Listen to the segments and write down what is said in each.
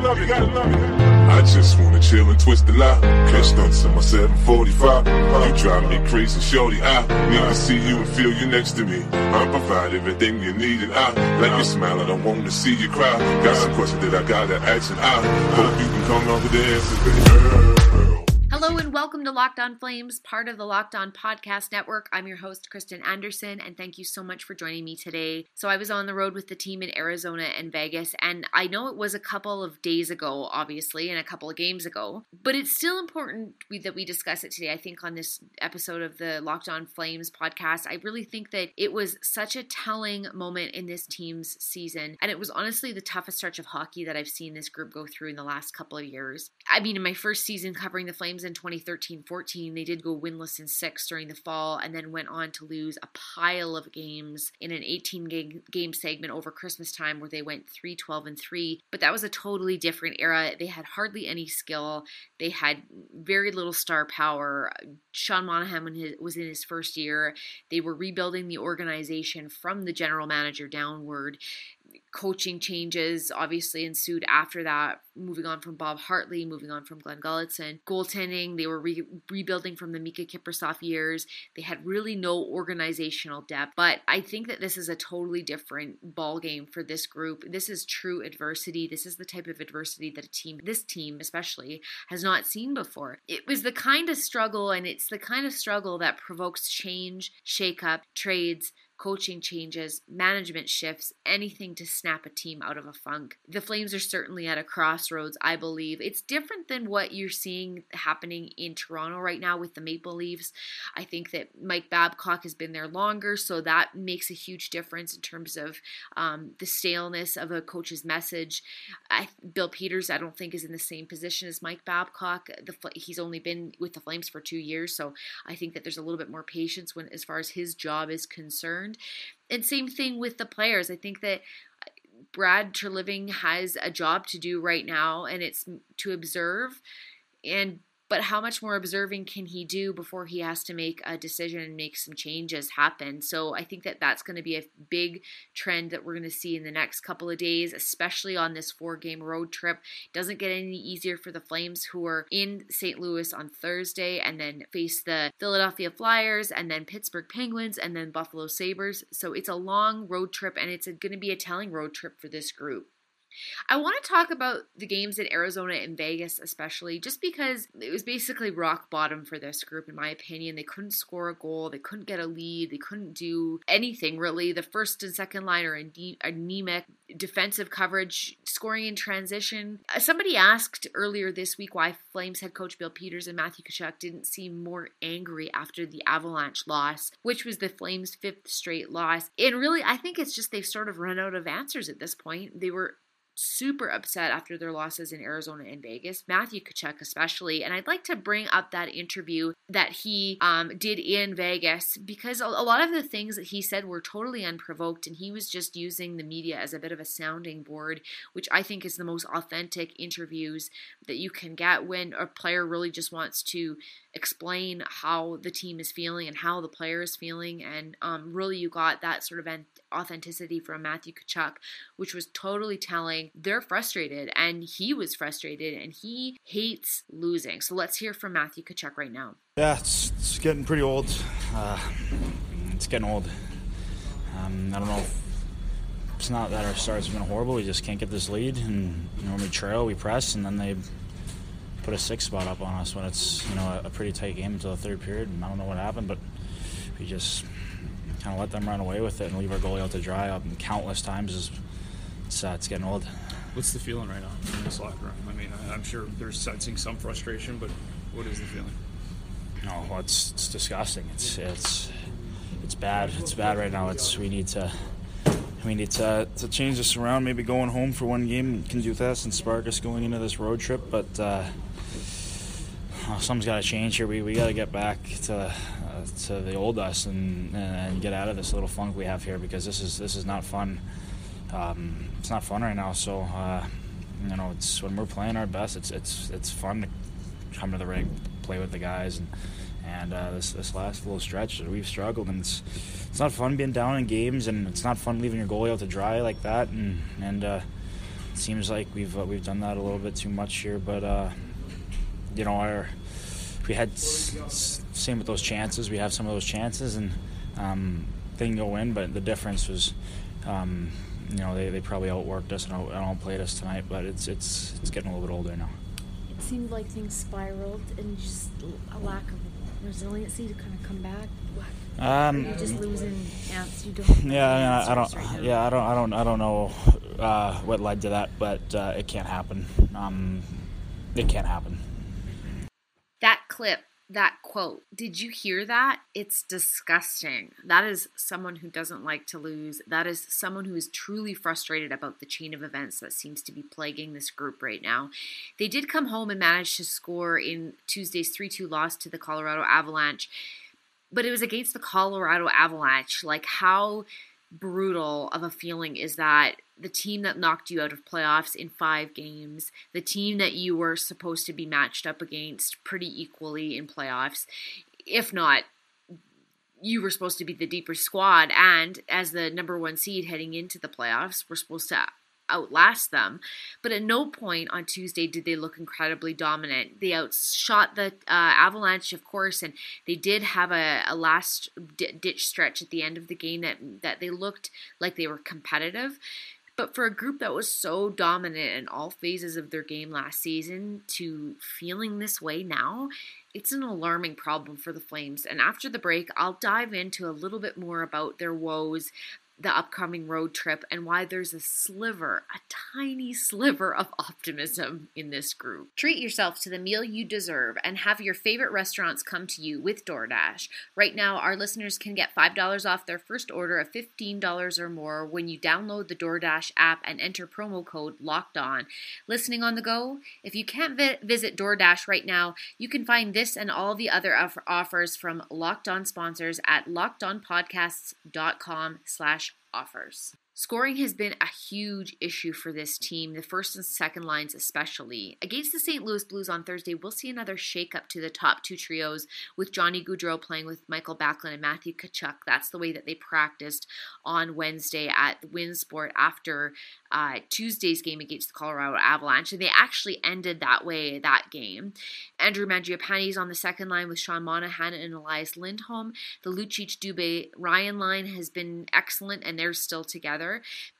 love it. I just wanna chill and twist the lie. Catch stunts in my 745. You drive me crazy, shorty. I need to see you and feel you next to me. I provide everything you need, and I like your smile. I don't want to see you cry. Got some questions that I gotta ask, and I hope you can come up with the answers, baby. Hello and welcome to Locked On Flames, part of the Locked On Podcast Network. I'm your host, Kristen Anderson, and thank you so much for joining me today. So, I was on the road with the team in Arizona and Vegas, and I know it was a couple of days ago, obviously, and a couple of games ago, but it's still important that we discuss it today. I think on this episode of the Locked On Flames podcast, I really think that it was such a telling moment in this team's season, and it was honestly the toughest stretch of hockey that I've seen this group go through in the last couple of years. I mean, in my first season covering the Flames in 2013 14. They did go winless in six during the fall and then went on to lose a pile of games in an 18 game, game segment over Christmas time where they went 3 12 and 3. But that was a totally different era. They had hardly any skill, they had very little star power. Sean Monahan was in his first year. They were rebuilding the organization from the general manager downward coaching changes obviously ensued after that, moving on from Bob Hartley, moving on from Glen Gulutzan. Goaltending, they were re- rebuilding from the Mika Kiprusoff years. They had really no organizational depth, but I think that this is a totally different ball game for this group. This is true adversity. This is the type of adversity that a team, this team especially, has not seen before. It was the kind of struggle, and it's the kind of struggle that provokes change, shakeup, trades, coaching changes, management shifts, anything to snap a team out of a funk. The Flames are certainly at a crossroads, I believe. It's different than what you're seeing happening in Toronto right now with the Maple Leafs. I think that Mike Babcock has been there longer, so that makes a huge difference in terms of um, the staleness of a coach's message. I, Bill Peters, I don't think, is in the same position as Mike Babcock. The, he's only been with the Flames for two years, so I think that there's a little bit more patience when, as far as his job is concerned And same thing with the players. I think that uh, Brad Treliving has a job to do right now, and it's to observe and but how much more observing can he do before he has to make a decision and make some changes happen? So I think that that's going to be a big trend that we're going to see in the next couple of days, especially on this four game road trip. It doesn't get any easier for the Flames, who are in St. Louis on Thursday and then face the Philadelphia Flyers and then Pittsburgh Penguins and then Buffalo Sabres. So it's a long road trip and it's going to be a telling road trip for this group. I want to talk about the games in Arizona and Vegas, especially just because it was basically rock bottom for this group, in my opinion. They couldn't score a goal, they couldn't get a lead, they couldn't do anything really. The first and second line are anemic, defensive coverage, scoring in transition. Uh, somebody asked earlier this week why Flames head coach Bill Peters and Matthew Tkachuk didn't seem more angry after the Avalanche loss, which was the Flames' fifth straight loss. And really, I think it's just they've sort of run out of answers at this point. They were super upset after their losses in Arizona and Vegas, Matthew Tkachuk especially. And I'd like to bring up that interview that he um, did in Vegas because a, a lot of the things that he said were totally unprovoked, and he was just using the media as a bit of a sounding board, which I think is the most authentic interviews that you can get when a player really just wants to explain how the team is feeling and how the player is feeling. And um, really, you got that sort of authenticity from Matthew Tkachuk, which was totally telling. They're frustrated, and he was frustrated, and he hates losing. So let's hear from Matthew Tkachuk right now. Yeah, it's, it's getting pretty old. Uh, it's getting old. Um, I don't know if it's not that our starts have been horrible. We just can't get this lead, and you know, when we trail, we press, and then they put a six spot up on us when it's you know a, a pretty tight game until the third period. And I don't know what happened, but we just kind of let them run away with it and leave our goalie out to dry up and countless times. It's, it's, uh, it's getting old. What's the feeling right now in this locker room? I mean, I'm sure they're sensing some frustration, but what is the feeling? No, well, it's, it's disgusting. It's it's it's bad. It's bad right now. It's we need to we need to, to change this around. Maybe going home for one game can do this and spark us going into this road trip. But uh, something's got to change here. We, we got to get back to uh, to the old us and, and get out of this little funk we have here because this is this is not fun. Um, it's not fun right now. So uh, you know, it's when we're playing our best. It's it's it's fun to come to the ring, play with the guys, and and uh, this this last little stretch we've struggled, and it's it's not fun being down in games, and it's not fun leaving your goalie out to dry like that, and and uh, seems like we've uh, we've done that a little bit too much here, but uh, you know, our we had s- same with those chances. We have some of those chances, and um, they can go in, but the difference was, um, you know, they, they probably outworked us and out, outplayed us tonight. But it's it's it's getting a little bit older now. It seemed like things spiraled and just a lack of resiliency to kind of come back. Um, You're just losing ants. You don't. Yeah, I, mean, I, I don't. Right yeah, I don't. I don't. I don't know uh, what led to that, but uh, it can't happen. Um, it can't happen. Clip, that quote, did you hear that? It's disgusting. That is someone who doesn't like to lose. That is someone who is truly frustrated about the chain of events that seems to be plaguing this group right now. They did come home and manage to score in Tuesday's 3 2 loss to the Colorado Avalanche, but it was against the Colorado Avalanche. Like, how brutal of a feeling is that the team that knocked you out of playoffs in five games, the team that you were supposed to be matched up against pretty equally in playoffs, if not, you were supposed to be the deeper squad, and as the number one seed heading into the playoffs, we're supposed to outlast them. But at no point on Tuesday did they look incredibly dominant. They outshot the uh, Avalanche, of course, and they did have a, a last ditch stretch at the end of the game that that they looked like they were competitive. But for a group that was so dominant in all phases of their game last season to feeling this way now, it's an alarming problem for the Flames. And after the break, I'll dive into a little bit more about their woes, the upcoming road trip, and why there's a sliver, a tiny sliver of optimism in this group. Treat yourself to the meal you deserve and have your favorite restaurants come to you with DoorDash. Right now, our listeners can get $5 off their first order of $15 or more when you download the DoorDash app and enter promo code LOCKED ON. Listening on the go? If you can't vi- visit DoorDash right now, you can find this and all the other off- offers from Locked On sponsors at lockedonpodcasts.com slash offers. Scoring has been a huge issue for this team, the first and second lines especially. Against the St. Louis Blues on Thursday, we'll see another shakeup to the top two trios with Johnny Gaudreau playing with Michael Backlund and Matthew Tkachuk. That's the way that they practiced on Wednesday at the Winsport after uh, Tuesday's game against the Colorado Avalanche, and they actually ended that way that game. Andrew Mangiapane is on the second line with Sean Monahan and Elias Lindholm. The Lucic Dubé Ryan line has been excellent, and they're still together.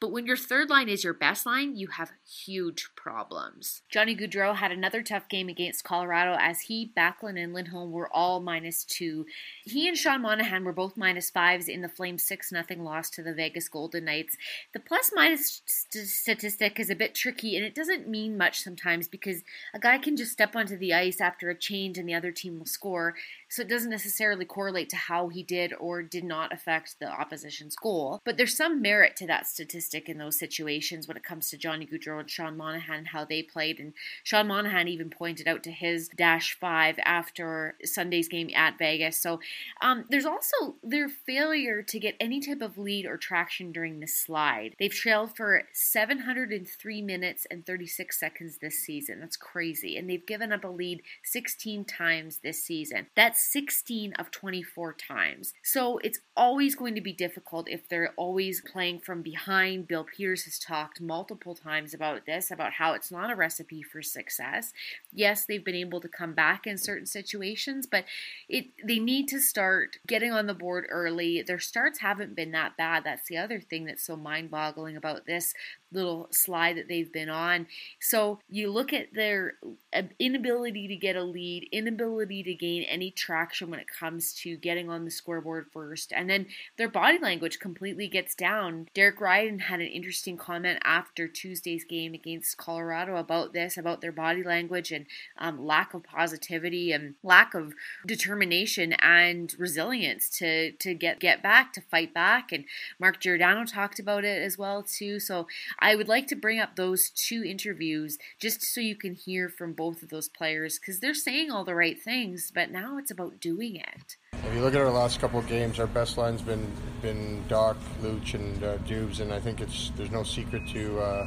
But when your third line is your best line, you have huge problems. Johnny Gaudreau had another tough game against Colorado as he, Backlund, and Lindholm were all minus two. He and Sean Monahan were both minus fives in the Flames 6 0 loss to the Vegas Golden Knights. The plus minus st- statistic is a bit tricky and it doesn't mean much sometimes because a guy can just step onto the ice after a change and the other team will score. So it doesn't necessarily correlate to how he did or did not affect the opposition's goal. But there's some merit to that statistic in those situations when it comes to Johnny Gaudreau and Sean Monahan, how they played. And Sean Monahan even pointed out to his dash five after Sunday's game at Vegas. So um, there's also their failure to get any type of lead or traction during the slide. They've trailed for 703 minutes and 36 seconds this season. That's crazy. And they've given up a lead 16 times this season. That's 16 of 24 times. So it's always going to be difficult if they're always playing from behind. Bill Peters has talked multiple times about this, about how it's not a recipe for success. Yes, they've been able to come back in certain situations, but it they need to start getting on the board early. Their starts haven't been that bad. That's the other thing that's so mind-boggling about this little slide that they've been on. So you look at their uh, inability to get a lead, inability to gain any traction when it comes to getting on the scoreboard first, and then their body language completely gets down. Derek Ryan had an interesting comment after Tuesday's game against Colorado about this, about their body language and um, lack of positivity and lack of determination and resilience to to get get back, to fight back. And Mark Giordano talked about it as well too. So I would like to bring up those two interviews just so you can hear from both of those players because they're saying all the right things, but now it's about doing it. If you look at our last couple of games, our best line's been been Doc, Luch, and uh, Dubes, and I think it's there's no secret to uh,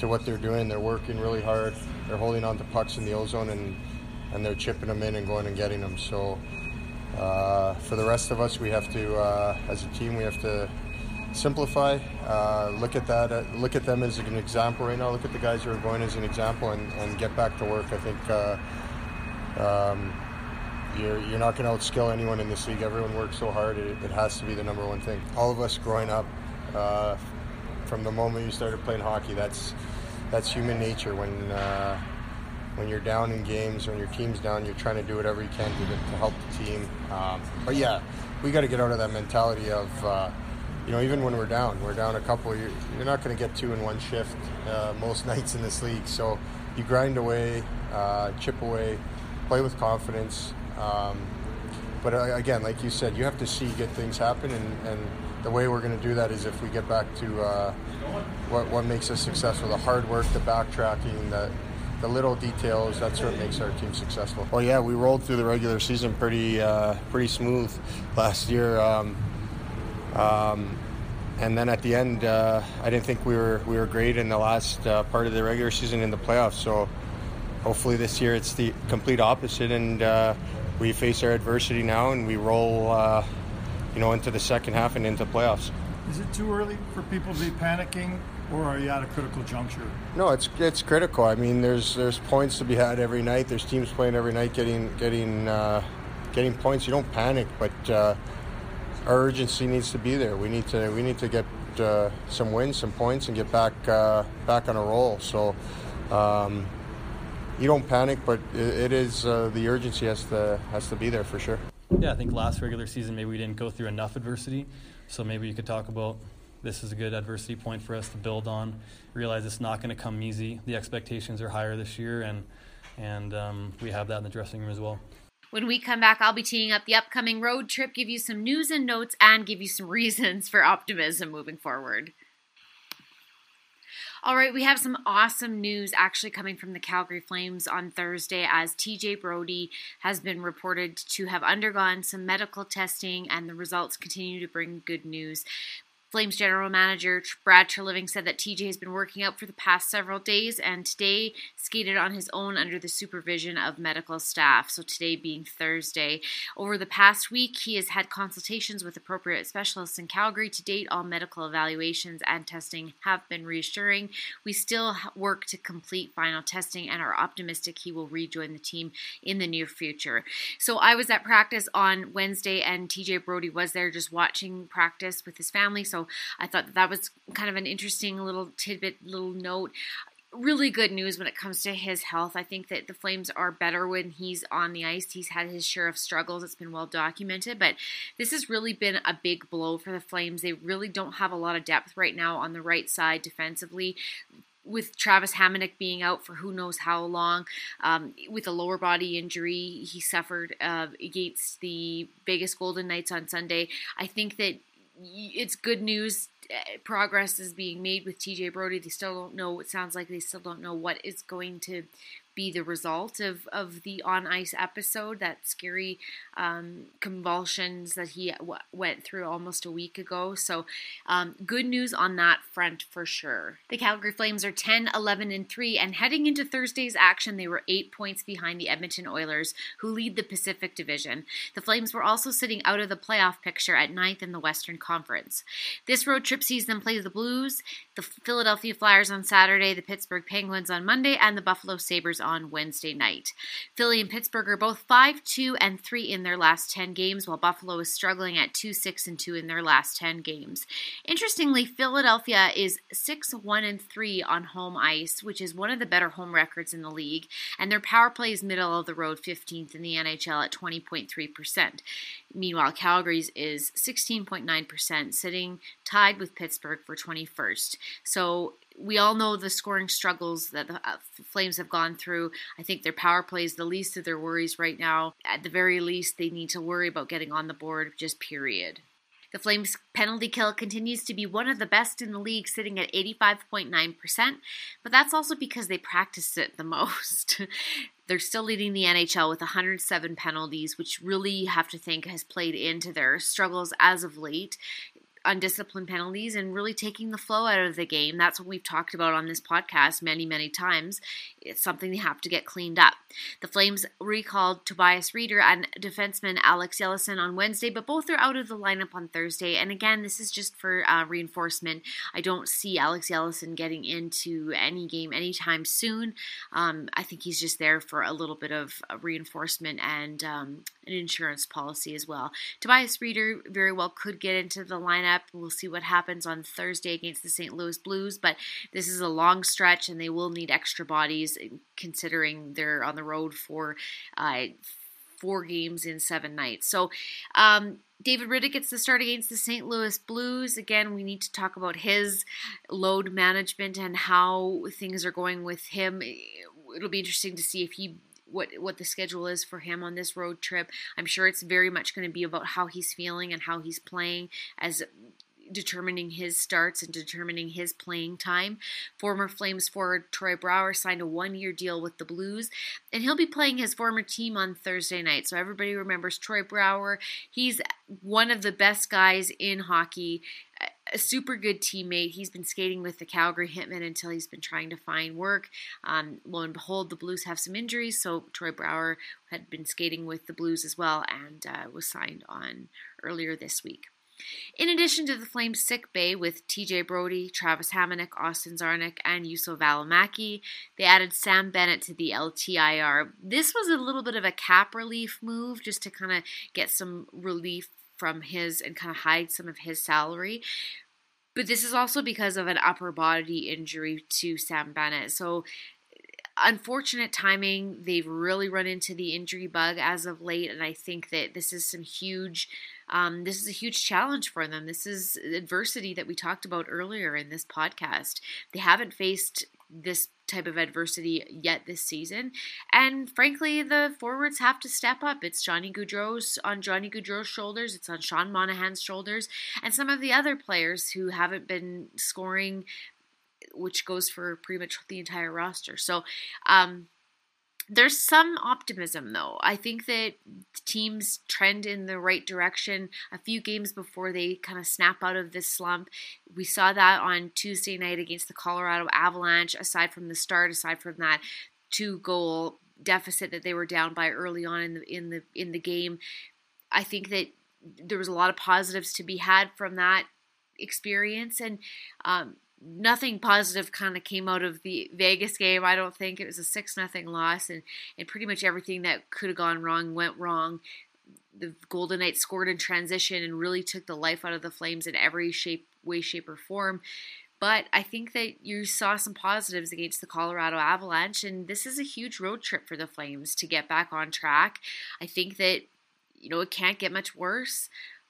to what they're doing. They're working really hard. They're holding on to pucks in the ozone and and they're chipping them in and going and getting them. So uh, for the rest of us, we have to, uh, as a team, we have to simplify. Uh, look at that. Uh, look at them as an example right now. Look at the guys who are going as an example, and, and get back to work. I think uh, um, you're you're not going to outskill anyone in this league. Everyone works so hard. It, it, has to be the number one thing. All of us growing up, uh, from the moment you started playing hockey, that's that's human nature. When uh, when you're down in games, when your team's down, you're trying to do whatever you can to, to help the team. Um, but yeah, we got to get out of that mentality of, uh, you know, even when we're down, we're down a couple, you're, you're not going to get two in one shift uh, most nights in this league. So you grind away, uh, chip away, play with confidence. Um, but uh, again, like you said, you have to see good things happen, and, and the way we're going to do that is if we get back to uh, what, what makes us successful the hard work, the backtracking, the, the little details. That's what makes our team successful. Well, yeah, we rolled through the regular season pretty uh, pretty smooth last year. Um, um, and then at the end, uh, I didn't think we were we were great in the last uh, part of the regular season in the playoffs. So hopefully this year it's the complete opposite, and uh, we face our adversity now, and we roll, uh, you know, into the second half and into playoffs. Is it too early for people to be panicking or are you at a critical juncture? No, it's it's critical. I mean, there's there's points to be had every night. There's teams playing every night, getting getting uh, getting points. You don't panic, but uh, our urgency needs to be there. We need to we need to get uh, some wins, some points, and get back uh, back on a roll. So. Um, you don't panic, but it, it is uh, the urgency has to has to be there for sure. Yeah, I think last regular season maybe we didn't go through enough adversity, so maybe you could talk about this is a good adversity point for us to build on. Realize it's not going to come easy. The expectations are higher this year, and and um, we have that in the dressing room as well. When we come back, I'll be teeing up the upcoming road trip, give you some news and notes, and give you some reasons for optimism moving forward. All right, we have some awesome news actually coming from the Calgary Flames on Thursday as TJ Brodie has been reported to have undergone some medical testing and the results continue to bring good news. Flames general manager Brad Treliving said that TJ has been working out for the past several days and today skated on his own under the supervision of medical staff. So, today being Thursday. Over the past week, he has had consultations with appropriate specialists in Calgary. To date, all medical evaluations and testing have been reassuring. We still work to complete final testing and are optimistic he will rejoin the team in the near future. So, I was at practice on Wednesday and TJ Brodie was there just watching practice with his family. So, I thought that, that was kind of an interesting little tidbit, little note really good news when it comes to his health. I think that the Flames are better when he's on the ice. He's had his share of struggles. It's been well documented, but this has really been a big blow for the Flames. They really don't have a lot of depth right now on the right side defensively. With Travis Hamonic being out for who knows how long, um, with a lower body injury he suffered uh, against the Vegas Golden Knights on Sunday, I think that it's good news. Eh, progress is being made with TJ Brodie. They still don't know. It sounds like they still don't know what is going to be the result of, of the on ice episode, that scary um, convulsions that he w- went through almost a week ago. So, um, good news on that front for sure. The Calgary Flames are 10, 11, and 3, and heading into Thursday's action, they were eight points behind the Edmonton Oilers, who lead the Pacific Division. The Flames were also sitting out of the playoff picture at ninth in the Western Conference. This road trip sees them play the Blues, the Philadelphia Flyers on Saturday, the Pittsburgh Penguins on Monday, and the Buffalo Sabres on Wednesday night. Philly and Pittsburgh are both 5 2 and 3 in their last 10 games, while Buffalo is struggling at 2 6 and 2 in their last 10 games. Interestingly, Philadelphia is 6 1 and 3 on home ice, which is one of the better home records in the league, and their power play is middle of the road 15th in the NHL at 20.3%. Meanwhile, Calgary's is 16.9%, sitting tied with Pittsburgh for 21st. So we all know the scoring struggles that the uh, Flames have gone through. I think their power play is the least of their worries right now. At the very least, they need to worry about getting on the board, just period. The Flames' penalty kill continues to be one of the best in the league, sitting at 85.9%, but that's also because they practiced it the most. They're still leading the NHL with 107 penalties, which really you have to think has played into their struggles as of late undisciplined penalties and really taking the flow out of the game. That's what we've talked about on this podcast many, many times. It's something they have to get cleaned up. The Flames recalled Tobias Rieder and defenseman Alex Yelesin on Wednesday, but both are out of the lineup on Thursday. And again, this is just for uh, reinforcement. I don't see Alex Yelesin getting into any game anytime soon. Um, I think he's just there for a little bit of reinforcement and um, an insurance policy as well. Tobias Rieder very well could get into the lineup. We'll see what happens on Thursday against the St. Louis Blues, but this is a long stretch and they will need extra bodies considering they're on the road for uh, four games in seven nights. So, um, David Rittich gets the start against the St. Louis Blues. Again, we need to talk about his load management and how things are going with him. It'll be interesting to see if he what what the schedule is for him on this road trip. I'm sure it's very much going to be about how he's feeling and how he's playing as determining his starts and determining his playing time. Former Flames forward Troy Brouwer signed a one year deal with the Blues, and he'll be playing his former team on Thursday night. So everybody remembers Troy Brouwer. He's one of the best guys in hockey. A super good teammate. He's been skating with the Calgary Hitmen until he's been trying to find work. Um, lo and behold, the Blues have some injuries, so Troy Brouwer had been skating with the Blues as well and uh, was signed on earlier this week. In addition to the Flames sick bay with TJ Brodie, Travis Hamonic, Austin Czarnik, and Juuso Valimaki, they added Sam Bennett to the LTIR. This was a little bit of a cap relief move just to kind of get some relief from his and kind of hide some of his salary. But this is also because of an upper body injury to Sam Bennett. So unfortunate timing. They've really run into the injury bug as of late, and I think that this is some huge. Um, this is a huge challenge for them. This is adversity that we talked about earlier in this podcast. They haven't faced this type of adversity yet this season. And frankly, the forwards have to step up. It's Johnny Gaudreau's on Johnny Gaudreau's shoulders, it's on Sean Monahan's shoulders, and some of the other players who haven't been scoring which goes for pretty much the entire roster. So, um, there's some optimism though. I think that teams trend in the right direction a few games before they kind of snap out of this slump. We saw that on Tuesday night against the Colorado Avalanche, aside from the start, aside from that two goal deficit that they were down by early on in the in the in the game. I think that there was a lot of positives to be had from that experience and um, nothing positive kind of came out of the Vegas game. I don't think it was a six nothing loss, and and pretty much everything that could have gone wrong went wrong. The Golden Knights scored in transition and really took the life out of the Flames in every shape, way, shape, or form. But I think that you saw some positives against the Colorado Avalanche, and this is a huge road trip for the Flames to get back on track. I think that you know it can't get much worse.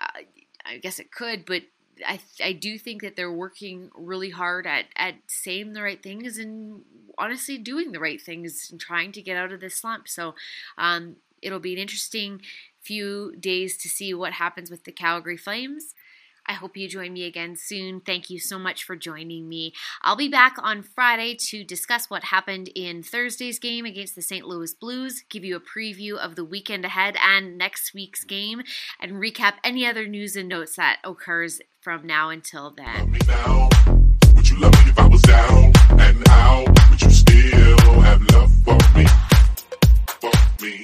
Uh, I guess it could, but I, I do think that they're working really hard at, at saying the right things and honestly doing the right things and trying to get out of this slump. So um, it'll be an interesting few days to see what happens with the Calgary Flames. I hope you join me again soon. Thank you so much for joining me. I'll be back on Friday to discuss what happened in Thursday's game against the St. Louis Blues, give you a preview of the weekend ahead and next week's game, and recap any other news and notes that occurs from now until then. Would you still have love for me? Me?